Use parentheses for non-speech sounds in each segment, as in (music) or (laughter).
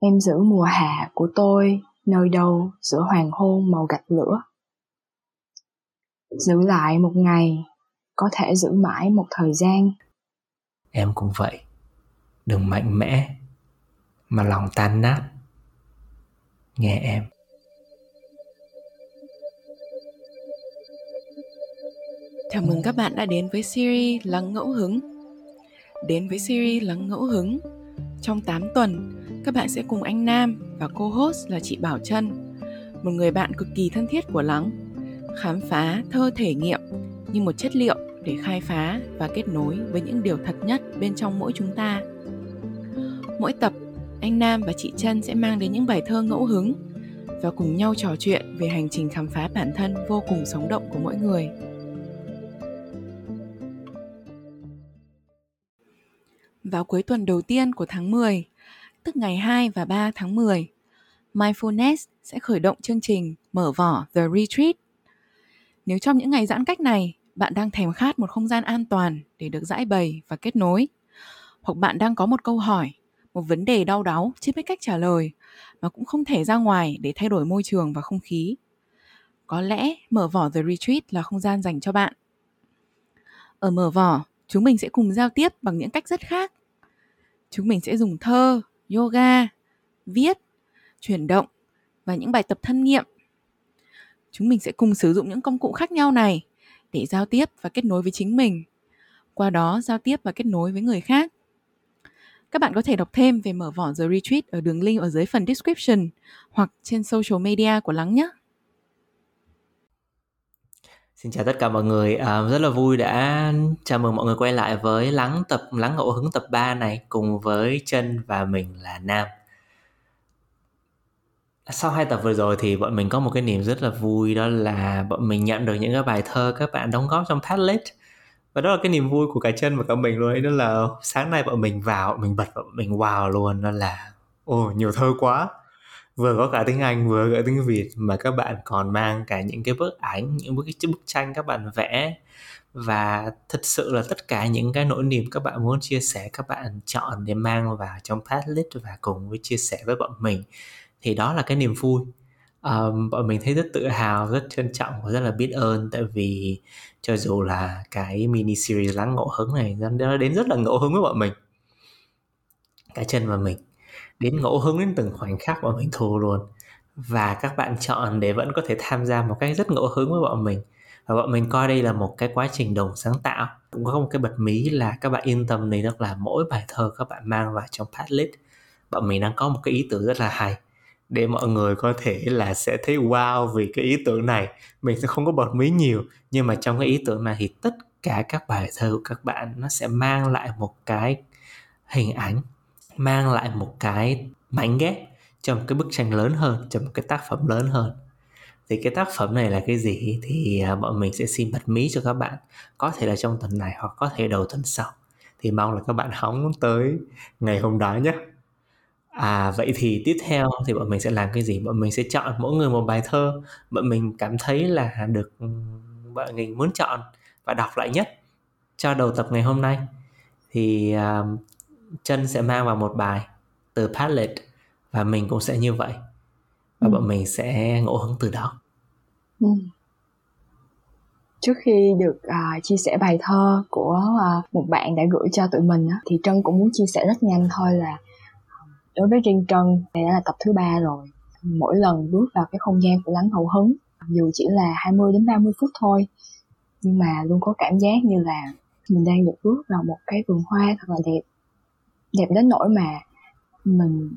Em giữ mùa hạ của tôi nơi đâu giữa hoàng hôn màu gạch lửa. Giữ lại một ngày, có thể giữ mãi một thời gian. Em cũng vậy. Đừng mạnh mẽ, mà lòng tan nát. Nghe em. Chào mừng các bạn đã đến với series Lắng Ngẫu Hứng. Đến với series Lắng Ngẫu Hứng, trong 8 tuần, các bạn sẽ cùng anh Nam và cô host là chị Bảo Trân, một người bạn cực kỳ thân thiết của Lắng, khám phá thơ thể nghiệm như một chất liệu để khai phá và kết nối với những điều thật nhất bên trong mỗi chúng ta. Mỗi tập, anh Nam và chị Trân sẽ mang đến những bài thơ ngẫu hứng và cùng nhau trò chuyện về hành trình khám phá bản thân vô cùng sống động của mỗi người. Vào cuối tuần đầu tiên của tháng 10, tức ngày 2 và 3 tháng 10, Mindfulness sẽ khởi động chương trình mở vỏ The Retreat. Nếu trong những ngày giãn cách này, bạn đang thèm khát một không gian an toàn để được giải bày và kết nối, hoặc bạn đang có một câu hỏi, một vấn đề đau đáu chưa biết cách trả lời mà cũng không thể ra ngoài để thay đổi môi trường và không khí. Có lẽ mở vỏ The Retreat là không gian dành cho bạn. Ở mở vỏ, chúng mình sẽ cùng giao tiếp bằng những cách rất khác. Chúng mình sẽ dùng thơ, yoga, viết, chuyển động và những bài tập thân nghiệm. Chúng mình sẽ cùng sử dụng những công cụ khác nhau này để giao tiếp và kết nối với chính mình. Qua đó giao tiếp và kết nối với người khác. Các bạn có thể đọc thêm về mở vỏ The Retreat ở đường link ở dưới phần description hoặc trên social media của Lắng nhé. Xin chào tất cả mọi người, à, rất là vui đã chào mừng mọi người quay lại với Lắng tập Lắng ngẫu hứng tập 3 này cùng với chân và mình là Nam. Sau hai tập vừa rồi thì bọn mình có một cái niềm rất là vui đó là bọn mình nhận được những cái bài thơ các bạn đóng góp trong Padlet. Và đó là cái niềm vui của cả chân và cả mình luôn ấy đó là sáng nay bọn mình vào mình bật bọn mình wow luôn đó là ồ nhiều thơ quá vừa có cả tiếng Anh vừa có cả tiếng Việt mà các bạn còn mang cả những cái bức ảnh những bức bức tranh các bạn vẽ. Và thật sự là tất cả những cái nỗi niềm các bạn muốn chia sẻ các bạn chọn để mang vào trong Padlet và cùng với chia sẻ với bọn mình thì đó là cái niềm vui. Um, bọn mình thấy rất tự hào rất trân trọng và rất là biết ơn tại vì cho dù là cái mini series lắng ngẫu hứng này nó đến rất là ngẫu hứng với bọn mình. Cả chân và mình đến ngẫu hứng đến từng khoảnh khắc bọn mình thu luôn. Và các bạn chọn để vẫn có thể tham gia một cách rất ngẫu hứng với bọn mình. Và bọn mình coi đây là một cái quá trình đồng sáng tạo. Cũng có một cái bật mí là các bạn yên tâm này tức là mỗi bài thơ các bạn mang vào trong Padlet bọn mình đang có một cái ý tưởng rất là hay. Để mọi người có thể là sẽ thấy wow vì cái ý tưởng này. Mình sẽ không có bật mí nhiều, nhưng mà trong cái ý tưởng này thì tất cả các bài thơ của các bạn nó sẽ mang lại một cái hình ảnh mang lại một cái mảnh ghép trong cái bức tranh lớn hơn trong một cái tác phẩm lớn hơn. Thì cái tác phẩm này là cái gì? Thì à, bọn mình sẽ xin bật mí cho các bạn. Có thể là trong tuần này hoặc có thể đầu tuần sau. Thì mong là các bạn hóng tới ngày hôm đó nhé. À vậy thì tiếp theo thì bọn mình sẽ làm cái gì? Bọn mình sẽ chọn mỗi người một bài thơ. Bọn mình cảm thấy là được ừ, bọn mình muốn chọn và đọc lại nhất cho đầu tập ngày hôm nay. Thì uh, chân sẽ mang vào một bài từ Padlet và mình cũng sẽ như vậy. Và ừ. bọn mình sẽ ngẫu hứng từ đó. Ừ. Trước khi được uh, chia sẻ bài thơ của uh, một bạn đã gửi cho tụi mình thì Trân cũng muốn chia sẻ rất nhanh thôi là đối với riêng Trân đây đã là tập thứ ba rồi mỗi lần bước vào cái không gian của lắng hậu hứng dù chỉ là 20 đến 30 phút thôi nhưng mà luôn có cảm giác như là mình đang được bước vào một cái vườn hoa thật là đẹp đẹp đến nỗi mà mình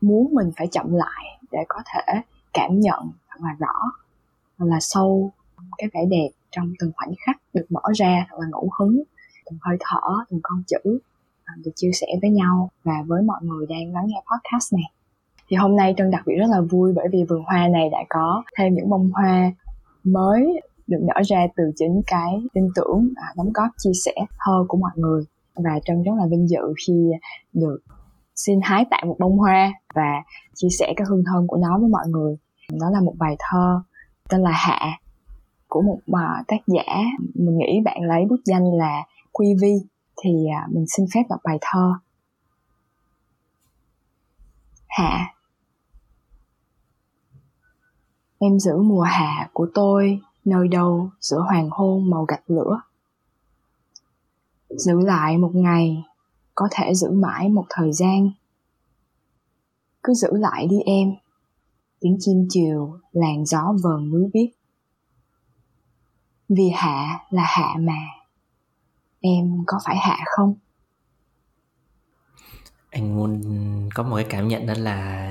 muốn mình phải chậm lại để có thể cảm nhận thật là rõ, thật là sâu cái vẻ đẹp trong từng khoảnh khắc được mở ra, thật là ngẫu hứng, từng hơi thở, từng con chữ à, được chia sẻ với nhau và với mọi người đang lắng nghe podcast này. Thì hôm nay trân đặc biệt rất là vui bởi vì vườn hoa này đã có thêm những bông hoa mới được nở ra từ chính cái tin tưởng à, đóng góp, chia sẻ, thơ của mọi người và trân rất là vinh dự khi được xin hái tại một bông hoa và chia sẻ cái hương thơm của nó với mọi người. Đó là một bài thơ tên là hạ của một uh, tác giả. Mình nghĩ bạn lấy bút danh là quy vi thì à, mình xin phép đọc bài thơ. Hạ Em giữ mùa hạ của tôi nơi đâu giữa hoàng hôn màu gạch lửa. Giữ lại một ngày, có thể giữ mãi một thời gian. Cứ giữ lại đi em, tiếng chim chiều, làn gió vờn núi biếc. Vì hạ là hạ mà, em có phải hạ không? anh muốn có một cái cảm nhận đó là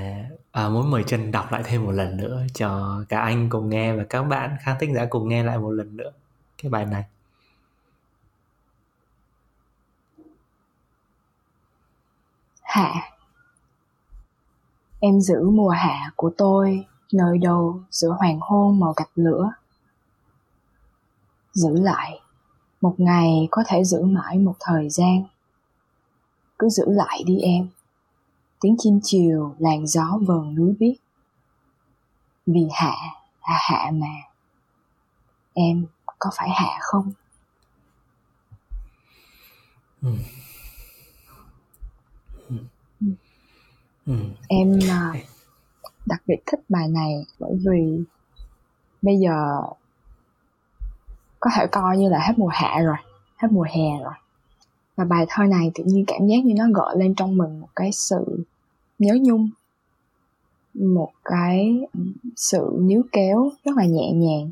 à, muốn mời chân đọc lại thêm một lần nữa cho cả anh cùng nghe và các bạn khán thính giả cùng nghe lại một lần nữa cái bài này Hạ. Em giữ mùa hạ của tôi nơi đâu giữa hoàng hôn màu gạch lửa. Giữ lại, Một ngày có thể giữ mãi một thời gian. Cứ giữ lại đi em. Tiếng chim chiều làn gió vờn núi biếc. Vì hạ là hạ mà. Em có phải hạ không? Ừ. Ừ. em à, đặc biệt thích bài này bởi vì bây giờ có thể coi như là hết mùa hạ rồi hết mùa hè rồi. Và bài thơ này tự nhiên cảm giác như nó gợi lên trong mình một cái sự nhớ nhung một cái sự níu kéo rất là nhẹ nhàng.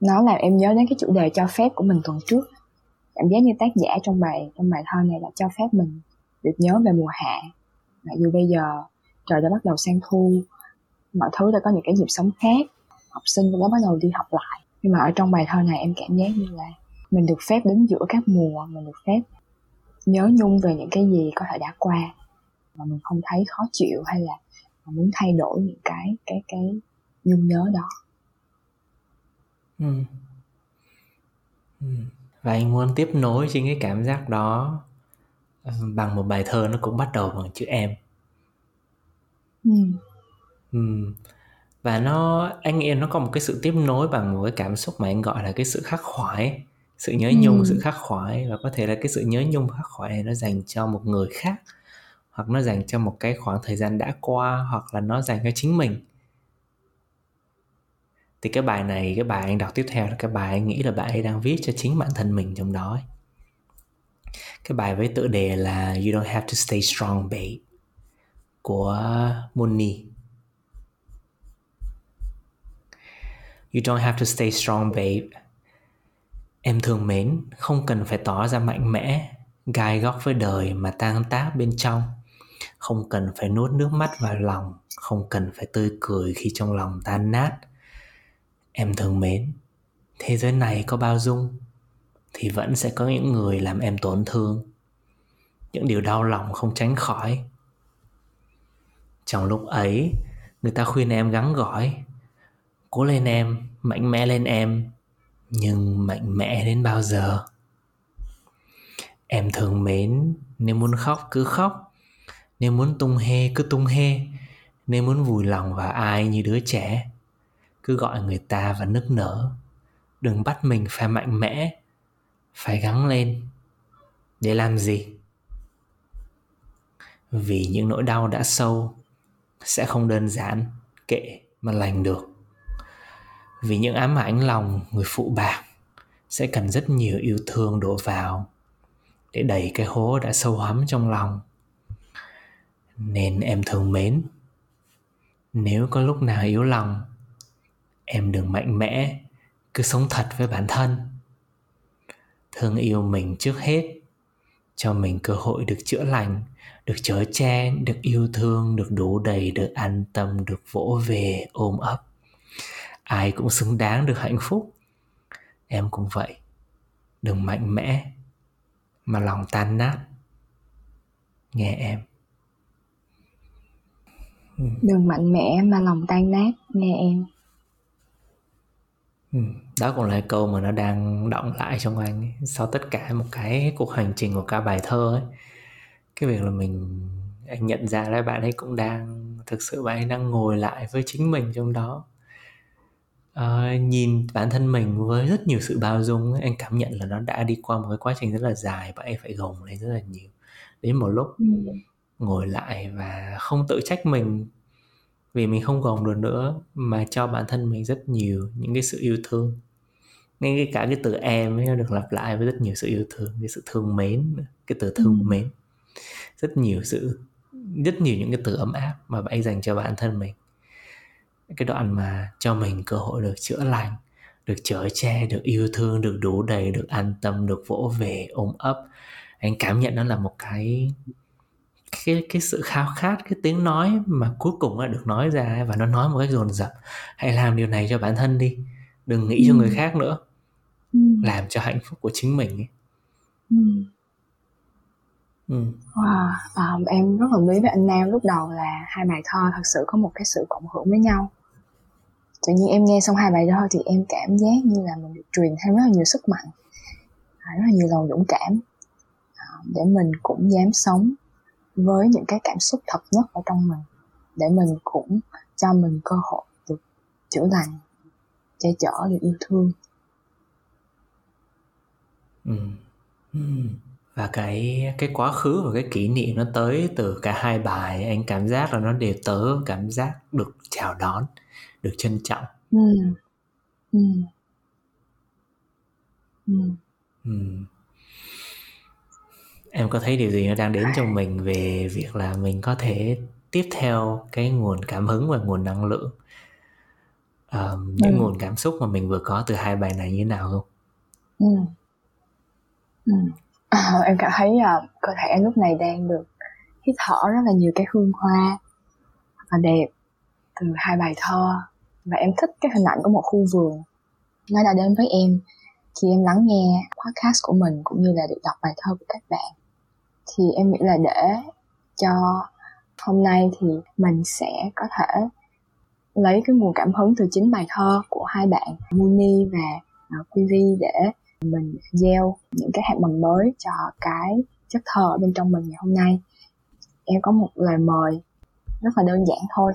Nó làm em nhớ đến cái chủ đề cho phép của mình tuần trước. Cảm giác như tác giả trong bài trong bài thơ này là cho phép mình được nhớ về mùa hạ mặc dù bây giờ trời đã bắt đầu sang thu, mọi thứ đã có những cái nhịp sống khác, học sinh cũng đã bắt đầu đi học lại nhưng mà ở trong bài thơ này em cảm giác như là mình được phép đứng giữa các mùa, mình được phép nhớ nhung về những cái gì có thể đã qua mà mình không thấy khó chịu hay là muốn thay đổi những cái cái cái nhung nhớ đó ừ. Ừ. và anh muốn tiếp nối trên cái cảm giác đó bằng một bài thơ nó cũng bắt đầu bằng chữ em ừ. Ừ. và nó anh nghĩ nó có một cái sự tiếp nối bằng một cái cảm xúc mà anh gọi là cái sự khắc khoải sự nhớ nhung ừ. sự khắc khoải và có thể là cái sự nhớ nhung khắc khoải này nó dành cho một người khác hoặc nó dành cho một cái khoảng thời gian đã qua hoặc là nó dành cho chính mình thì cái bài này cái bài anh đọc tiếp theo là cái bài anh nghĩ là bạn ấy đang viết cho chính bản thân mình trong đó ấy cái bài với tựa đề là You Don't Have to Stay Strong Babe của Moni You don't have to stay strong babe Em thương mến, không cần phải tỏ ra mạnh mẽ, gai góc với đời mà tan tác bên trong. Không cần phải nuốt nước mắt vào lòng, không cần phải tươi cười khi trong lòng tan nát. Em thương mến, thế giới này có bao dung, thì vẫn sẽ có những người làm em tổn thương. Những điều đau lòng không tránh khỏi. Trong lúc ấy, người ta khuyên em gắng gỏi. Cố lên em, mạnh mẽ lên em, nhưng mạnh mẽ đến bao giờ em thường mến nếu muốn khóc cứ khóc nếu muốn tung hê cứ tung hê nếu muốn vùi lòng vào ai như đứa trẻ cứ gọi người ta và nức nở đừng bắt mình phải mạnh mẽ phải gắng lên để làm gì? Vì những nỗi đau đã sâu sẽ không đơn giản kệ mà lành được. Vì những ám ảnh lòng người phụ bạc sẽ cần rất nhiều yêu thương đổ vào để đẩy cái hố đã sâu hắm trong lòng. Nên em thương mến, nếu có lúc nào yếu lòng, em đừng mạnh mẽ, cứ sống thật với bản thân thương yêu mình trước hết. Cho mình cơ hội được chữa lành, được chở che, được yêu thương, được đủ đầy, được an tâm, được vỗ về, ôm ấp. Ai cũng xứng đáng được hạnh phúc. Em cũng vậy. Đừng mạnh mẽ, mà lòng tan nát. Nghe em. Đừng mạnh mẽ mà lòng tan nát. Nghe em ừ, đó cũng là câu mà nó đang động lại trong anh ấy. sau tất cả một cái cuộc hành trình của cả bài thơ ấy cái việc là mình anh nhận ra là bạn ấy cũng đang thực sự bạn ấy đang ngồi lại với chính mình trong đó uh, nhìn bản thân mình với rất nhiều sự bao dung anh cảm nhận là nó đã đi qua một cái quá trình rất là dài và em phải gồng lên rất là nhiều đến một lúc ừ. ngồi lại và không tự trách mình vì mình không gồng được nữa mà cho bản thân mình rất nhiều những cái sự yêu thương. Ngay cái cả cái từ em ấy được lặp lại với rất nhiều sự yêu thương cái sự thương mến cái từ thương ừ. mến. Rất nhiều sự rất nhiều những cái từ ấm áp mà bạn dành cho bản thân mình. Cái đoạn mà cho mình cơ hội được chữa lành được chở che được yêu thương được đủ đầy được an tâm được vỗ về ôm ấp. Anh cảm nhận nó là một cái cái cái sự khao khát cái tiếng nói mà cuối cùng là được nói ra và nó nói một cách dồn dập hãy làm điều này cho bản thân đi đừng nghĩ ừ. cho người khác nữa ừ. làm cho hạnh phúc của chính mình ấy. Ừ. Ừ. Wow, à, em rất là lý với anh Nam lúc đầu là hai bài thơ thật sự có một cái sự cộng hưởng với nhau tự nhiên em nghe xong hai bài thơ thì em cảm giác như là mình được truyền thêm rất là nhiều sức mạnh à, rất là nhiều lòng dũng cảm à, để mình cũng dám sống với những cái cảm xúc thật nhất ở trong mình để mình cũng cho mình cơ hội được chữa lành che chở được yêu thương ừ. Ừ. và cái cái quá khứ và cái kỷ niệm nó tới từ cả hai bài anh cảm giác là nó đều tớ cảm giác được chào đón được trân trọng ừ. Ừ. Ừ. Ừ em có thấy điều gì nó đang đến trong mình về việc là mình có thể tiếp theo cái nguồn cảm hứng và nguồn năng lượng um, những ừ. nguồn cảm xúc mà mình vừa có từ hai bài này như thế nào không? Ừ. Ừ. À, em cảm thấy uh, cơ thể em lúc này đang được hít thở rất là nhiều cái hương hoa và đẹp từ hai bài thơ và em thích cái hình ảnh của một khu vườn nó đã đến với em khi em lắng nghe podcast của mình cũng như là được đọc bài thơ của các bạn thì em nghĩ là để cho hôm nay thì mình sẽ có thể lấy cái nguồn cảm hứng từ chính bài thơ của hai bạn Muni và à, uh, Quiri để mình gieo những cái hạt mầm mới cho cái chất thơ ở bên trong mình ngày hôm nay. Em có một lời mời rất là đơn giản thôi.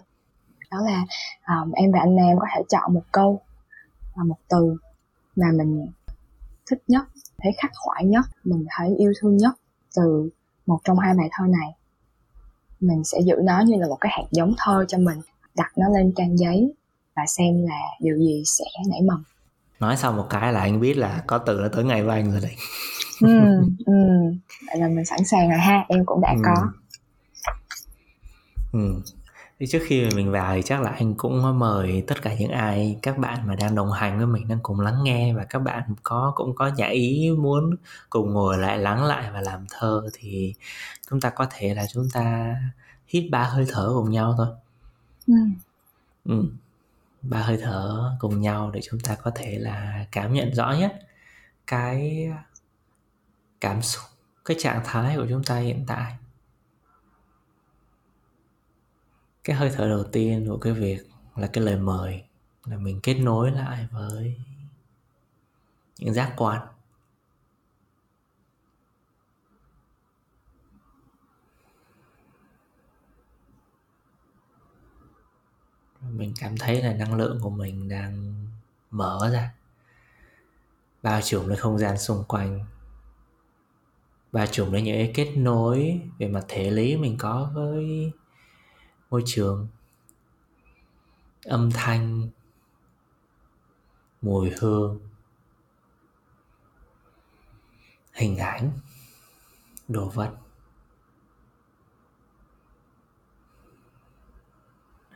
Đó là um, em và anh Nam có thể chọn một câu và một từ mà mình thích nhất thấy khắc khoải nhất mình thấy yêu thương nhất từ một trong hai bài thơ này. Mình sẽ giữ nó như là một cái hạt giống thơ cho mình đặt nó lên trang giấy và xem là điều gì sẽ nảy mầm. Nói xong một cái là anh biết là có từ nó tới ngày của anh rồi đấy. (laughs) Ừ, ừ. vậy là mình sẵn sàng rồi ha em cũng đã ừ. có. Ừ thì trước khi mình vào thì chắc là anh cũng mời tất cả những ai các bạn mà đang đồng hành với mình đang cùng lắng nghe và các bạn có cũng có nhã ý muốn cùng ngồi lại lắng lại và làm thơ thì chúng ta có thể là chúng ta hít ba hơi thở cùng nhau thôi ừ. Ừ. ba hơi thở cùng nhau để chúng ta có thể là cảm nhận rõ nhất cái cảm xúc cái trạng thái của chúng ta hiện tại cái hơi thở đầu tiên của cái việc là cái lời mời, là mình kết nối lại với những giác quan. Mình cảm thấy là năng lượng của mình đang mở ra. Bao trùm lên không gian xung quanh. Bao trùm lên những cái kết nối về mặt thể lý mình có với môi trường, âm thanh, mùi hương, hình ảnh, đồ vật.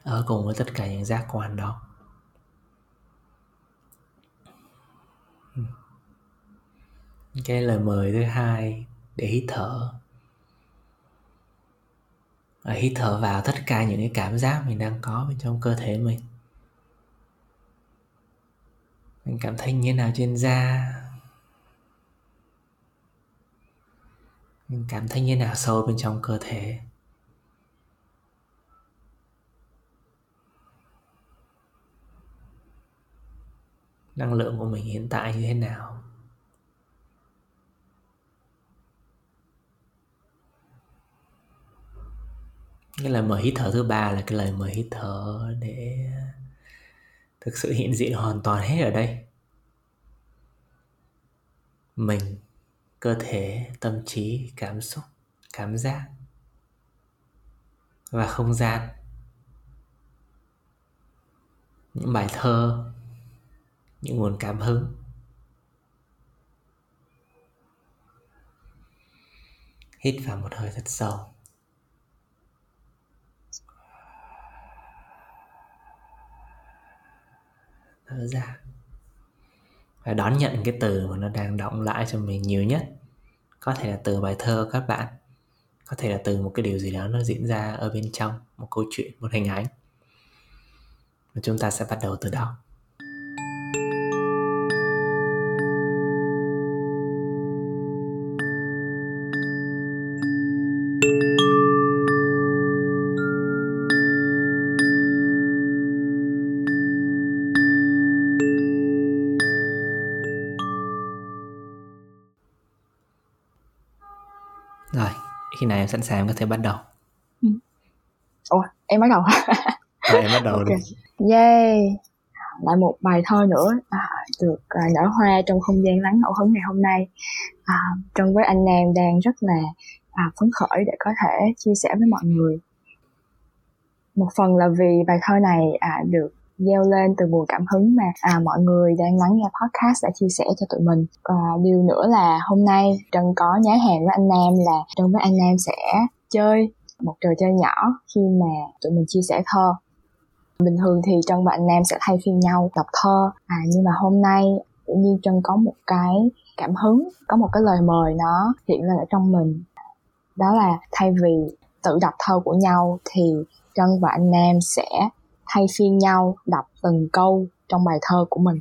Ở cùng với tất cả những giác quan đó. Cái lời mời thứ hai, để hít thở và hít thở vào tất cả những cái cảm giác mình đang có bên trong cơ thể mình. Mình cảm thấy như thế nào trên da? Mình cảm thấy như thế nào sâu bên trong cơ thể? Năng lượng của mình hiện tại như thế nào? Cái lời mời hít thở thứ ba là cái lời mời hít thở để thực sự hiện diện hoàn toàn hết ở đây. Mình, cơ thể, tâm trí, cảm xúc, cảm giác và không gian. Những bài thơ, những nguồn cảm hứng. Hít vào một hơi thật sâu thở Ờ, dạ. ra và đón nhận cái từ mà nó đang động lại cho mình nhiều nhất. Có thể là từ bài thơ các bạn. Có thể là từ một cái điều gì đó nó diễn ra ở bên trong, một câu chuyện, một hình ảnh. Và chúng ta sẽ bắt đầu từ đó. Khi nào em sẵn sàng có thể bắt đầu. ủa em bắt đầu Rồi em bắt đầu đi. Ok. yay lại một bài thơ nữa à, được à, nở hoa trong không gian lắng ngẫu hứng ngày hôm nay à, Trân với anh Nam đang rất là à, phấn khởi để có thể chia sẻ với mọi người một phần là vì bài thơ này à, được gieo lên từ nguồn cảm hứng mà. À, mọi người đang lắng nghe podcast đã chia sẻ cho tụi mình. Và điều nữa là hôm nay Trân có nhá hàng với anh Nam là Trân với anh Nam sẽ chơi một trò chơi nhỏ khi mà tụi mình chia sẻ thơ. Bình thường thì Trân và anh Nam sẽ thay phiên nhau đọc thơ. À nhưng mà hôm nay tự nhiên Trân có một cái cảm hứng có một cái lời mời nó hiện lên ở trong mình. Đó là thay vì tự đọc thơ của nhau thì Trân và anh Nam sẽ thay phiên nhau đọc từng câu trong bài thơ của mình.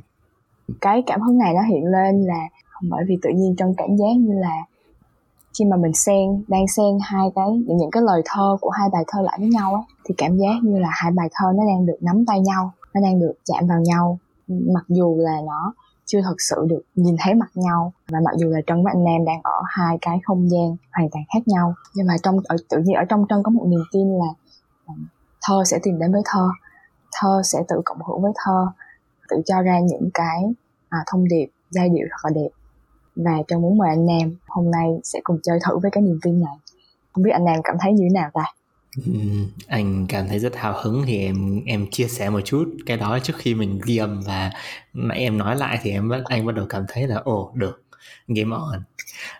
Cái cảm hứng này nó hiện lên là bởi vì tự nhiên trong cảm giác như là khi mà mình xen đang xen hai cái những, những cái lời thơ của hai bài thơ lại với nhau á thì cảm giác như là hai bài thơ nó đang được nắm tay nhau nó đang được chạm vào nhau. Mặc dù là nó chưa thật sự được nhìn thấy mặt nhau và mặc dù là Trân và anh Nam đang ở hai cái không gian hoàn toàn khác nhau nhưng mà trong ở tự nhiên ở trong Trân có một niềm tin là ừ, thơ sẽ tìm đến với thơ thơ sẽ tự cộng hưởng với thơ tự cho ra những cái à, thông điệp giai điệu thật là đẹp. Và Trân muốn mời anh Nam hôm nay sẽ cùng chơi thử với cái niềm tin này. Không biết anh Nam cảm thấy như thế nào ta? Ừ, anh cảm thấy rất hào hứng thì em em chia sẻ một chút cái đó trước khi mình ghi âm. Và nãy em nói lại thì em anh bắt đầu cảm thấy là ồ được game on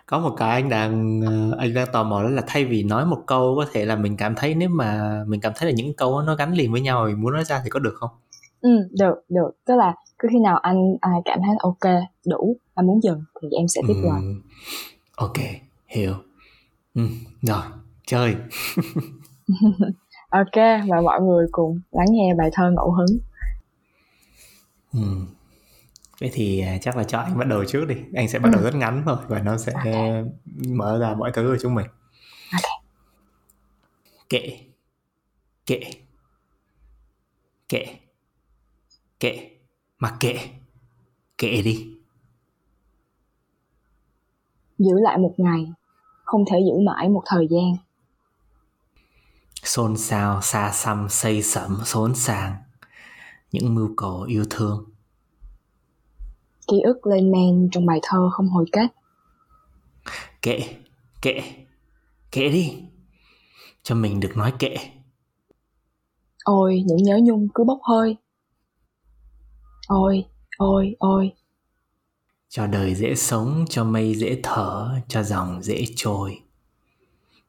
có một cái anh đang ờ, anh đang tò mò đó là thay vì nói một câu có thể là mình cảm thấy nếu mà mình cảm thấy là những câu nó gắn liền với nhau mình muốn nói ra thì có được không? Ừ được được. Tức là cứ khi nào anh à, cảm thấy ok đủ và muốn dừng thì em sẽ tiếp lời. Ừm, ok hiểu. Ừm, rồi chơi. (laughs) Ok và mọi người cùng lắng nghe bài thơ ngẫu hứng. Ừm. Vậy thì à, chắc là cho anh bắt đầu trước đi. Anh sẽ bắt đầu Ừ. rất ngắn thôi và nó sẽ mở ra mọi thứ của chúng mình. Ok. Kệ. Kệ. Kệ. Kệ. Mặc kệ. Kệ đi. giữ lại một ngày không thể giữ mãi một thời gian Xôn xao, xa xăm, xây sẩm, xốn sàng. Những mưu cầu yêu thương. Ký ức lên men trong bài thơ không hồi kết Kệ. Kệ. Kệ đi. Cho mình được nói kệ. ôi những nhớ nhung cứ bốc hơi ôi ôi ôi cho đời dễ sống cho mây dễ thở cho dòng dễ trôi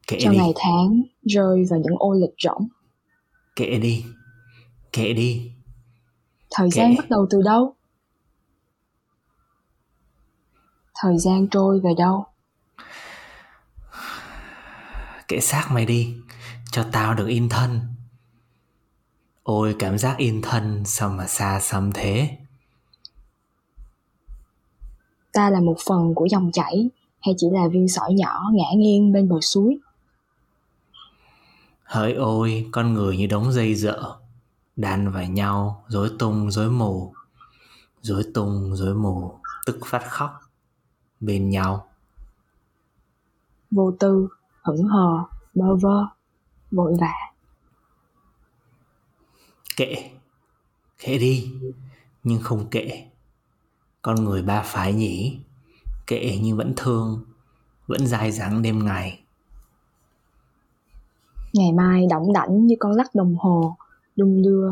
kệ cho đi ngày tháng rơi vào những ô lịch rỗng kệ đi kệ đi thời Kệ. gian bắt đầu từ đâu thời gian trôi về đâu? Kệ xác mày đi cho tao được yên thân. Ôi cảm giác yên thân sao mà xa xăm thế? Ta là một phần của dòng chảy hay chỉ là viên sỏi nhỏ ngã nghiêng bên bờ suối? Hỡi ôi con người như đống dây dở đan vào nhau rối tung rối mù. Rối tung rối mù tức phát khóc bên nhau. Vô tư hững hờ bơ vơ vội vã. Kệ. Kệ đi nhưng không kệ. Con người ba phái nhỉ. Kệ nhưng vẫn thương vẫn dai dẳng đêm ngày. Ngày mai đỏng đảnh như con lắc đồng hồ đung đưa.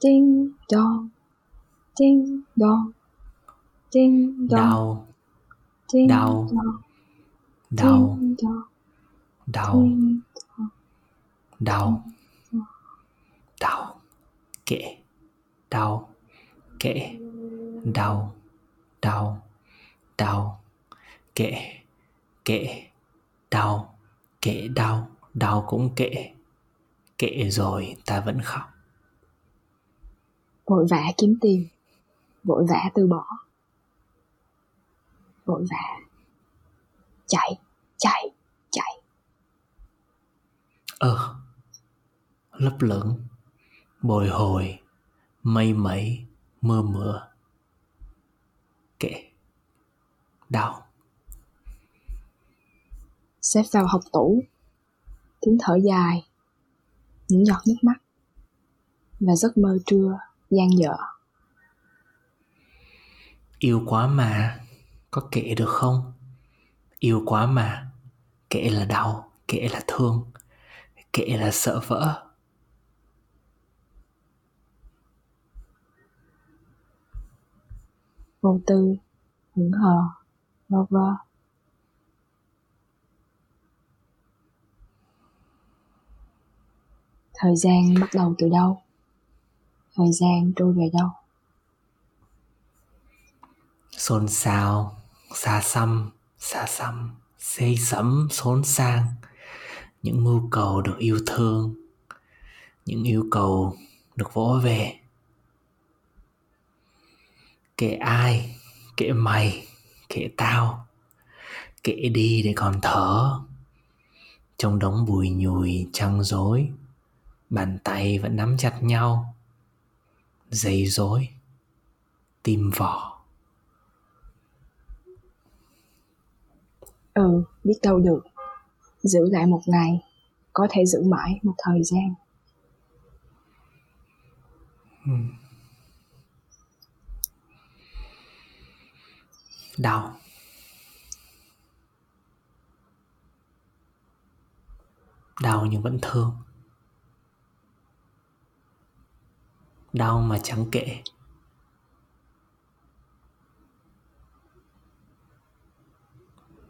Ding dong Ding dong Ding dong đau đau, đau. Đau. Đau. Đau. Kệ. Đau. Kệ. Đau. Đau. Đau. Kệ. Kệ. Đau. Kệ đau. Đau cũng kệ. Kệ rồi ta vẫn khóc. Vội vã kiếm tiền. Vội vã từ bỏ vội vã chạy chạy chạy. Ơ lấp lửng bồi hồi mây mẩy mưa mưa. Kệ. Đau. Xếp vào học tủ tiếng thở dài những giọt nước mắt và giấc mơ trưa gian dở. Yêu quá mà có kệ được không? Yêu quá mà. Kệ là đau kệ là thương kệ là sợ vỡ. Vô tư hững hờ vơ vơ. Thời gian bắt đầu từ đâu? Thời gian trôi về đâu? Xôn xao xa xăm xa xăm xây sẫm xốn sang. Những mưu cầu được yêu thương, những yêu cầu được vỗ về. Kệ ai kệ mày kệ tao kệ đi để còn thở. Trong đống bùi nhùi, trăng rối, bàn tay vẫn nắm chặt nhau. Dây rối, tim vỏ. Ừ biết đâu được. Giữ lại một ngày, có thể giữ mãi một thời gian. Ừ. Đau đau nhưng vẫn thương. Đau mà chẳng kệ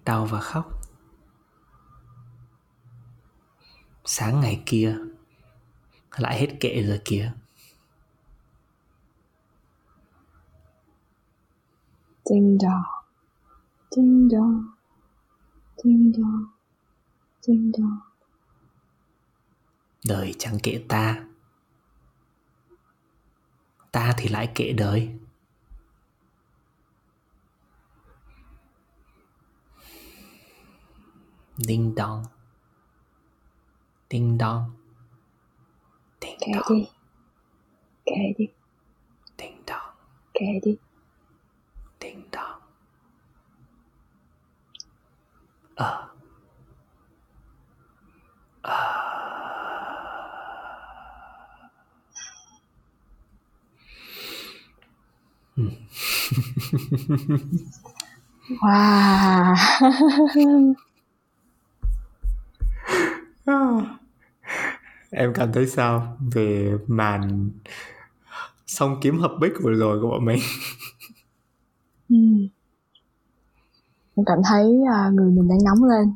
đau và khóc. Sáng ngày kia lại hết kệ rồi kìa. Ding dong, ding dong, ding dong, ding dong. đời chẳng kệ ta. Ta thì lại kệ đời đinh đong đinh đong đinh Kệ đong đi, kệ đi, đinh đong kệ đi. đinh đong ờ Wow. (laughs) em cảm thấy sao về màn song kiếm hợp bích vừa rồi của bọn mình (laughs) Ừ. Em cảm thấy à, người mình đang nóng lên.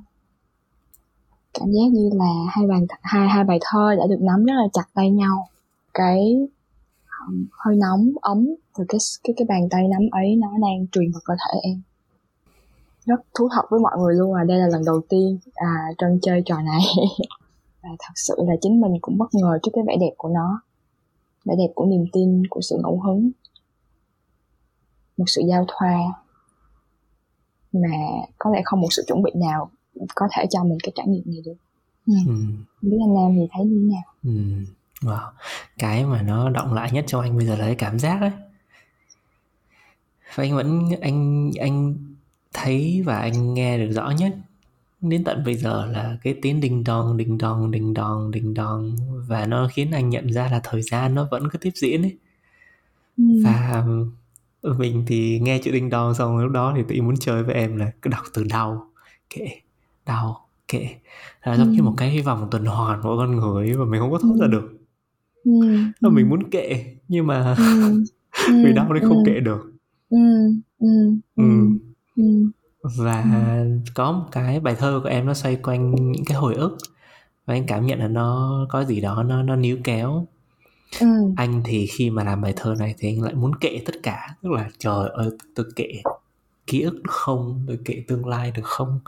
Cảm giác như là hai bàn hai hai bài thơ đã được nắm rất là chặt tay nhau. Cái um, hơi nóng ấm từ cái cái cái bàn tay nắm ấy nó đang truyền vào cơ thể em. Rất thú thật với mọi người luôn à, đây là lần đầu tiên à Trân chơi trò này. (laughs) và thật sự là chính mình cũng bất ngờ trước cái vẻ đẹp của nó. Vẻ đẹp của niềm tin, của sự ngẫu hứng một sự giao thoa mà có lẽ không một sự chuẩn bị nào có thể cho mình cái trải nghiệm này được ừ. ừ. Biết anh Nam thì thấy như thế nào Ừ. Wow. Cái mà nó động lại nhất trong anh bây giờ là cái cảm giác ấy. Và anh vẫn anh anh thấy và anh nghe được rõ nhất đến tận bây giờ là cái tiếng đinh đong đinh đong đinh đong đinh đong và nó khiến anh nhận ra là thời gian nó vẫn cứ tiếp diễn ấy ừ. và ừ, mình thì nghe chữ đinh đong xong lúc đó thì tự muốn chơi với em là cứ đọc từ đau kệ đau kệ là giống ừ. như một cái vòng tuần hoàn của con người và mình không có thoát ra được ừ. mình muốn kệ nhưng mà ừ. (laughs) vì đau nên không kệ được ừ. Ừ. Ừ. Ừ. và có một cái bài thơ của em nó xoay quanh những cái hồi ức. Và anh cảm nhận là nó có gì đó nó nó níu kéo. Ừ. anh thì khi mà làm bài thơ này thì anh lại muốn kệ tất cả. Tức là trời ơi tôi kệ ký ức được không? Tôi kệ tương lai được không?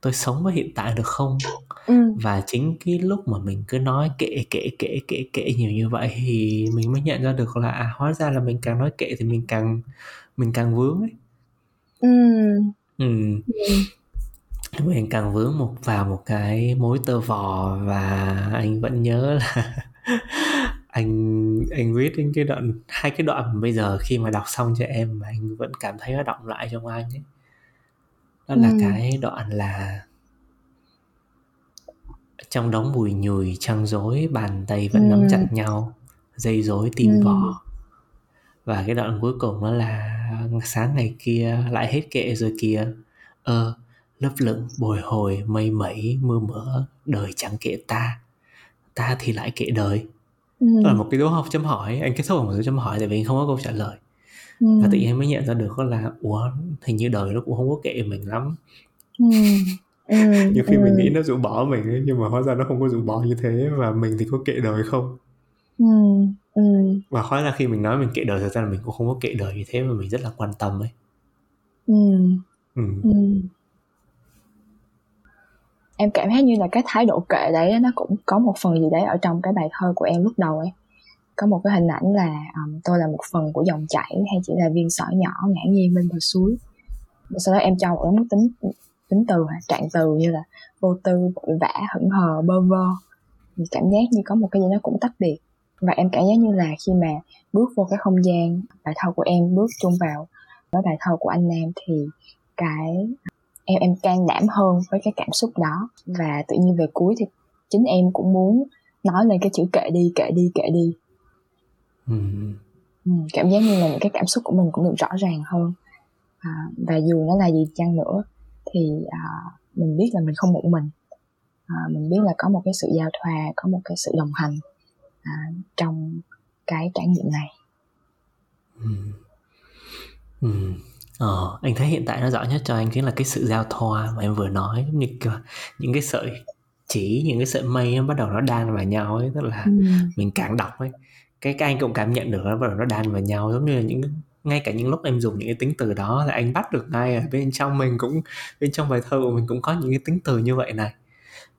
Tôi sống với hiện tại được không? Ừ. và chính cái lúc mà mình cứ nói kệ kệ kệ kệ kệ nhiều như vậy thì mình mới nhận ra được là à, hóa ra là mình càng nói kệ thì mình càng mình càng vướng ấy ừ. Ừ. ừ. càng vướng một vào một cái mối tơ vò và anh vẫn nhớ là (laughs) anh anh viết đến cái đoạn hai cái đoạn mà bây giờ khi mà đọc xong cho em mà anh vẫn cảm thấy nó động lại trong anh ấy đó là ừ. cái đoạn là trong đống bùi nhùi trăng rối bàn tay vẫn ừ. nắm chặt nhau dây rối tim ừ. vỏ và cái đoạn cuối cùng đó là sáng ngày kia lại hết kệ rồi kìa ơ ờ, lấp lửng bồi hồi mây mẩy mưa mỡ đời chẳng kệ ta ta thì lại kệ đời ừ. đó là một cái dấu học chấm hỏi anh kết thúc bằng một dấu chấm hỏi tại vì anh không có câu trả lời ừ. và tự nhiên mới nhận ra được là ủa hình như đời nó cũng không có kệ mình lắm ừ. Ừ. (laughs) nhiều khi ừ. mình nghĩ nó rũ bỏ mình ấy, nhưng mà hóa ra nó không có rũ bỏ như thế và mình thì có kệ đời không ừ. Ừ. và hóa ra khi mình nói mình kệ đời thật ra là mình cũng không có kệ đời như thế mà mình rất là quan tâm ấy ừ. Ừ. Ừ. em cảm thấy như là cái thái độ kệ đấy nó cũng có một phần gì đấy ở trong cái bài thơ của em lúc đầu ấy có một cái hình ảnh là um, tôi là một phần của dòng chảy hay chỉ là viên sỏi nhỏ ngã nhiên bên bờ suối sau đó em cho một cái mức tính tính từ trạng từ như là vô tư vội vã hững hờ bơ vơ thì cảm giác như có một cái gì nó cũng tách biệt và em cảm giác như là khi mà bước vô cái không gian bài thơ của em bước chung vào với bài thơ của anh Nam thì cái em em can đảm hơn với cái cảm xúc đó. Và tự nhiên về cuối thì chính em cũng muốn nói lên cái chữ kệ đi kệ đi kệ đi. Ừ. Ừ, cảm giác như là những cái cảm xúc của mình cũng được rõ ràng hơn. À, và dù nó là gì chăng nữa thì à, mình biết là mình không một mình. À, mình biết là có một cái sự giao thoa có một cái sự đồng hành à, trong cái trải nghiệm này ừ. Ừ. Ờ, anh thấy hiện tại nó rõ nhất cho anh chính là cái sự giao thoa mà em vừa nói như những cái sợi chỉ những cái sợi mây nó bắt đầu nó đan vào nhau ấy tức là ừ. mình càng đọc ấy cái cái anh cũng cảm nhận được nó bắt đầu nó đan vào nhau giống như là những ngay cả những lúc em dùng những cái tính từ đó là anh bắt được ngay ở bên trong mình cũng bên trong bài thơ của mình cũng có những cái tính từ như vậy này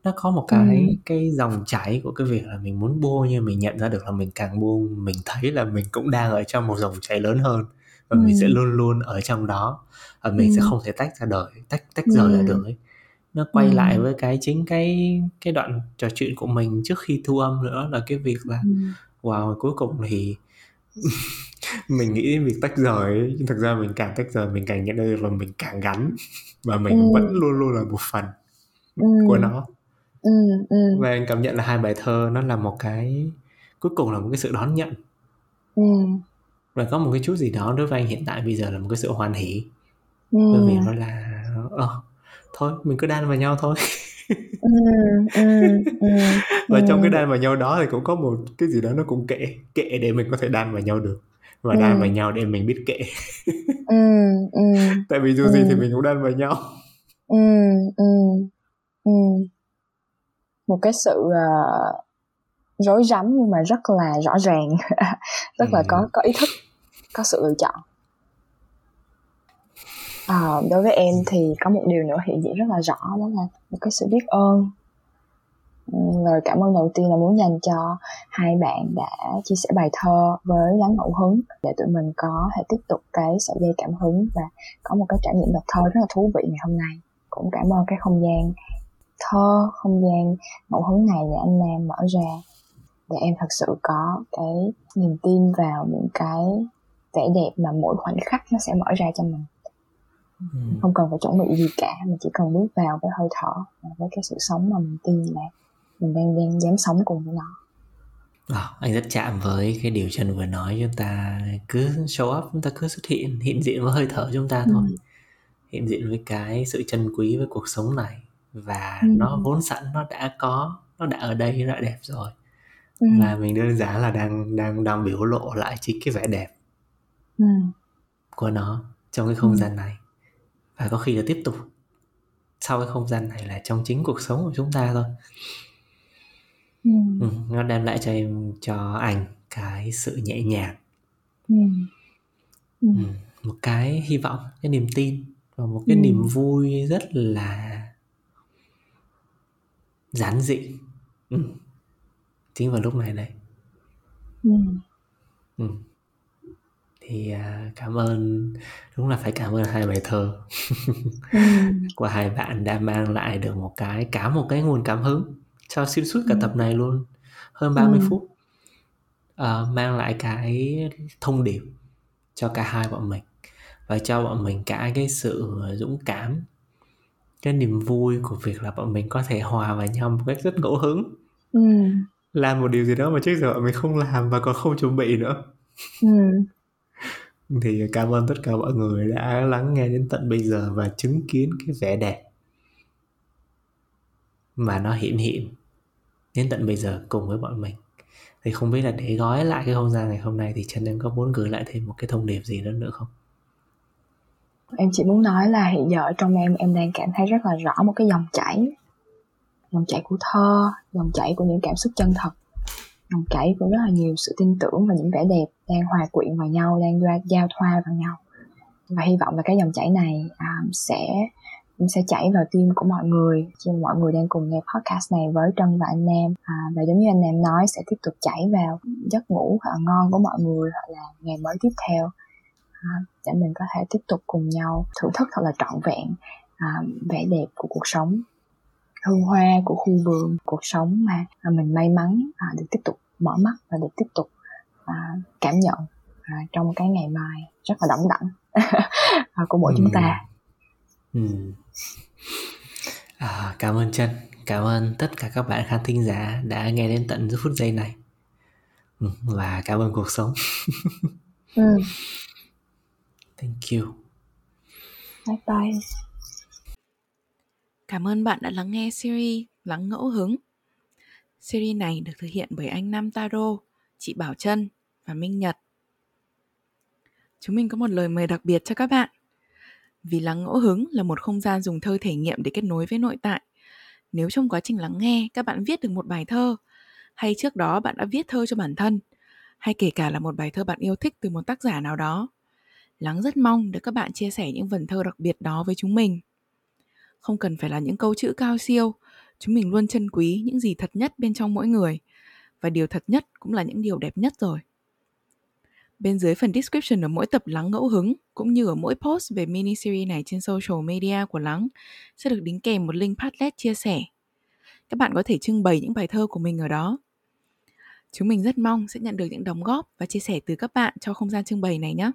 nó có một cái ừ. cái dòng chảy của cái việc là mình muốn buông nhưng mình nhận ra được là mình càng buông mình thấy là mình cũng đang ở trong một dòng chảy lớn hơn và ừ. mình sẽ luôn luôn ở trong đó và mình ừ. sẽ không thể tách ra đời tách tách rời ra được ấy nó quay ừ. lại với cái chính cái cái đoạn trò chuyện của mình trước khi thu âm nữa là cái việc là ừ. wow cuối cùng thì (laughs) mình nghĩ đến việc tách rời ấy, nhưng thực ra mình càng tách rời mình càng nhận ra được là mình càng gắn và mình ừ. vẫn luôn luôn là một phần ừ. của nó ừ. Ừ. và anh cảm nhận là hai bài thơ nó là một cái cuối cùng là một cái sự đón nhận ừ. và có một cái chút gì đó đối với anh hiện tại bây giờ là một cái sự hoan hỷ ừ. bởi vì nó là ờ, thôi mình cứ đan vào nhau thôi ừ, ừ, ừ, và trong cái đan vào nhau đó thì cũng có một cái gì đó nó cũng kệ kệ để mình có thể đan vào nhau được và đan vào nhau để mình biết kệ (laughs) tại vì dù gì thì mình cũng đan vào nhau. Một cái sự uh, rối rắm nhưng mà rất là rõ ràng (laughs) rất ừ. là có có ý thức có sự lựa chọn. À, đối với em thì có một điều nữa hiện diện rất là rõ đó là một cái sự biết ơn. Lời cảm ơn đầu tiên là muốn dành cho hai bạn đã chia sẻ bài thơ với lắng ngẫu hứng để tụi mình có thể tiếp tục cái sợi dây cảm hứng và có một cái trải nghiệm đọc thơ rất là thú vị ngày hôm nay. Cũng cảm ơn cái không gian thơ không gian ngẫu hứng này để anh Nam mở ra để em thật sự có cái niềm tin vào những cái vẻ đẹp mà mỗi khoảnh khắc nó sẽ mở ra cho mình ừ. không cần phải chuẩn bị gì cả mình chỉ cần bước vào với hơi thở với cái sự sống mà mình tin là mình đang đang dám sống cùng với nó à, anh rất chạm với cái điều Trần vừa nói chúng ta cứ show up chúng ta cứ xuất hiện hiện diện với hơi thở chúng ta thôi ừ. hiện diện với cái sự chân quý với cuộc sống này và Ừ. nó vốn sẵn nó đã có nó đã ở đây nó đã đẹp rồi Ừ. và mình đơn giản là đang đang đang biểu lộ lại chính cái vẻ đẹp Ừ. của nó trong cái không Ừ. gian này và có khi là tiếp tục sau cái không gian này là trong chính cuộc sống của chúng ta thôi Ừ. ừ, nó đem lại cho em cho anh cái sự nhẹ nhàng Ừ. Ừ. ừ, một cái hy vọng cái niềm tin và một cái Ừ. niềm vui rất là giản dị ừ. chính vào lúc này đây Ừ. ừ. thì à, cảm ơn đúng là phải cảm ơn hai bài thơ Ừ. (laughs) của hai bạn đã mang lại được một cái cả một cái nguồn cảm hứng cho xuyên suốt cả Ừ. tập này luôn hơn 30 Ừ. phút Ờ, mang lại cái thông điệp cho cả hai bọn mình và cho bọn mình cả cái sự dũng cảm cái niềm vui của việc là bọn mình có thể hòa vào nhau một cách rất ngẫu hứng Ừ. làm một điều gì đó mà trước giờ bọn mình không làm và còn không chuẩn bị nữa Ừ. thì cảm ơn tất cả mọi người đã lắng nghe đến tận bây giờ và chứng kiến cái vẻ đẹp mà nó hiện hiện đến tận bây giờ cùng với bọn mình thì không biết là để gói lại cái không gian ngày hôm nay thì chân em có muốn gửi lại thêm một cái thông điệp gì đó nữa không em chỉ muốn nói là hiện giờ ở trong em em đang cảm thấy rất là rõ một cái dòng chảy. Dòng chảy của thơ dòng chảy của những cảm xúc chân thật. Dòng chảy của rất là nhiều sự tin tưởng và những vẻ đẹp đang hòa quyện vào nhau đang giao, thoa vào nhau. Và hy vọng là cái dòng chảy này um, sẽ sẽ chảy vào tim của mọi người khi mọi người đang cùng nghe podcast này với Trân và anh Nam. À, và giống như anh Nam nói sẽ tiếp tục chảy vào giấc ngủ thật ngon của mọi người hoặc là ngày mới tiếp theo à, để mình có thể tiếp tục cùng nhau thưởng thức thật là trọn vẹn à, vẻ đẹp của cuộc sống. Hương hoa của khu vườn cuộc sống mà à, mình may mắn à, được tiếp tục mở mắt và được tiếp tục à, cảm nhận à, trong cái ngày mai rất là đậm đẳng (laughs) à, của mỗi chúng ta. Ừ. À, cảm ơn chân cảm ơn tất cả các bạn khán thính giả đã nghe đến tận phút giây này. Ừ, và cảm ơn cuộc sống. (laughs) Ừ. thank you bye bye Cảm ơn bạn đã lắng nghe series Lắng ngẫu hứng. Series này được thực hiện bởi anh Nam Taro, chị Bảo Trân và Minh Nhật. Chúng mình có một lời mời đặc biệt cho các bạn. Vì lắng ngẫu hứng là một không gian dùng thơ thể nghiệm để kết nối với nội tại. Nếu trong quá trình lắng nghe các bạn viết được một bài thơ, hay trước đó bạn đã viết thơ cho bản thân, hay kể cả là một bài thơ bạn yêu thích từ một tác giả nào đó, Lắng rất mong được các bạn chia sẻ những vần thơ đặc biệt đó với chúng mình. Không cần phải là những câu chữ cao siêu, chúng mình luôn trân quý những gì thật nhất bên trong mỗi người. Và điều thật nhất cũng là những điều đẹp nhất rồi. Bên dưới phần description ở mỗi tập Lắng ngẫu hứng, cũng như ở mỗi post về mini series này trên social media của Lắng, sẽ được đính kèm một link Padlet chia sẻ. Các bạn có thể trưng bày những bài thơ của mình ở đó. Chúng mình rất mong sẽ nhận được những đóng góp và chia sẻ từ các bạn cho không gian trưng bày này nhé.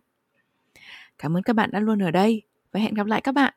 Cảm ơn các bạn đã luôn ở đây và hẹn gặp lại các bạn.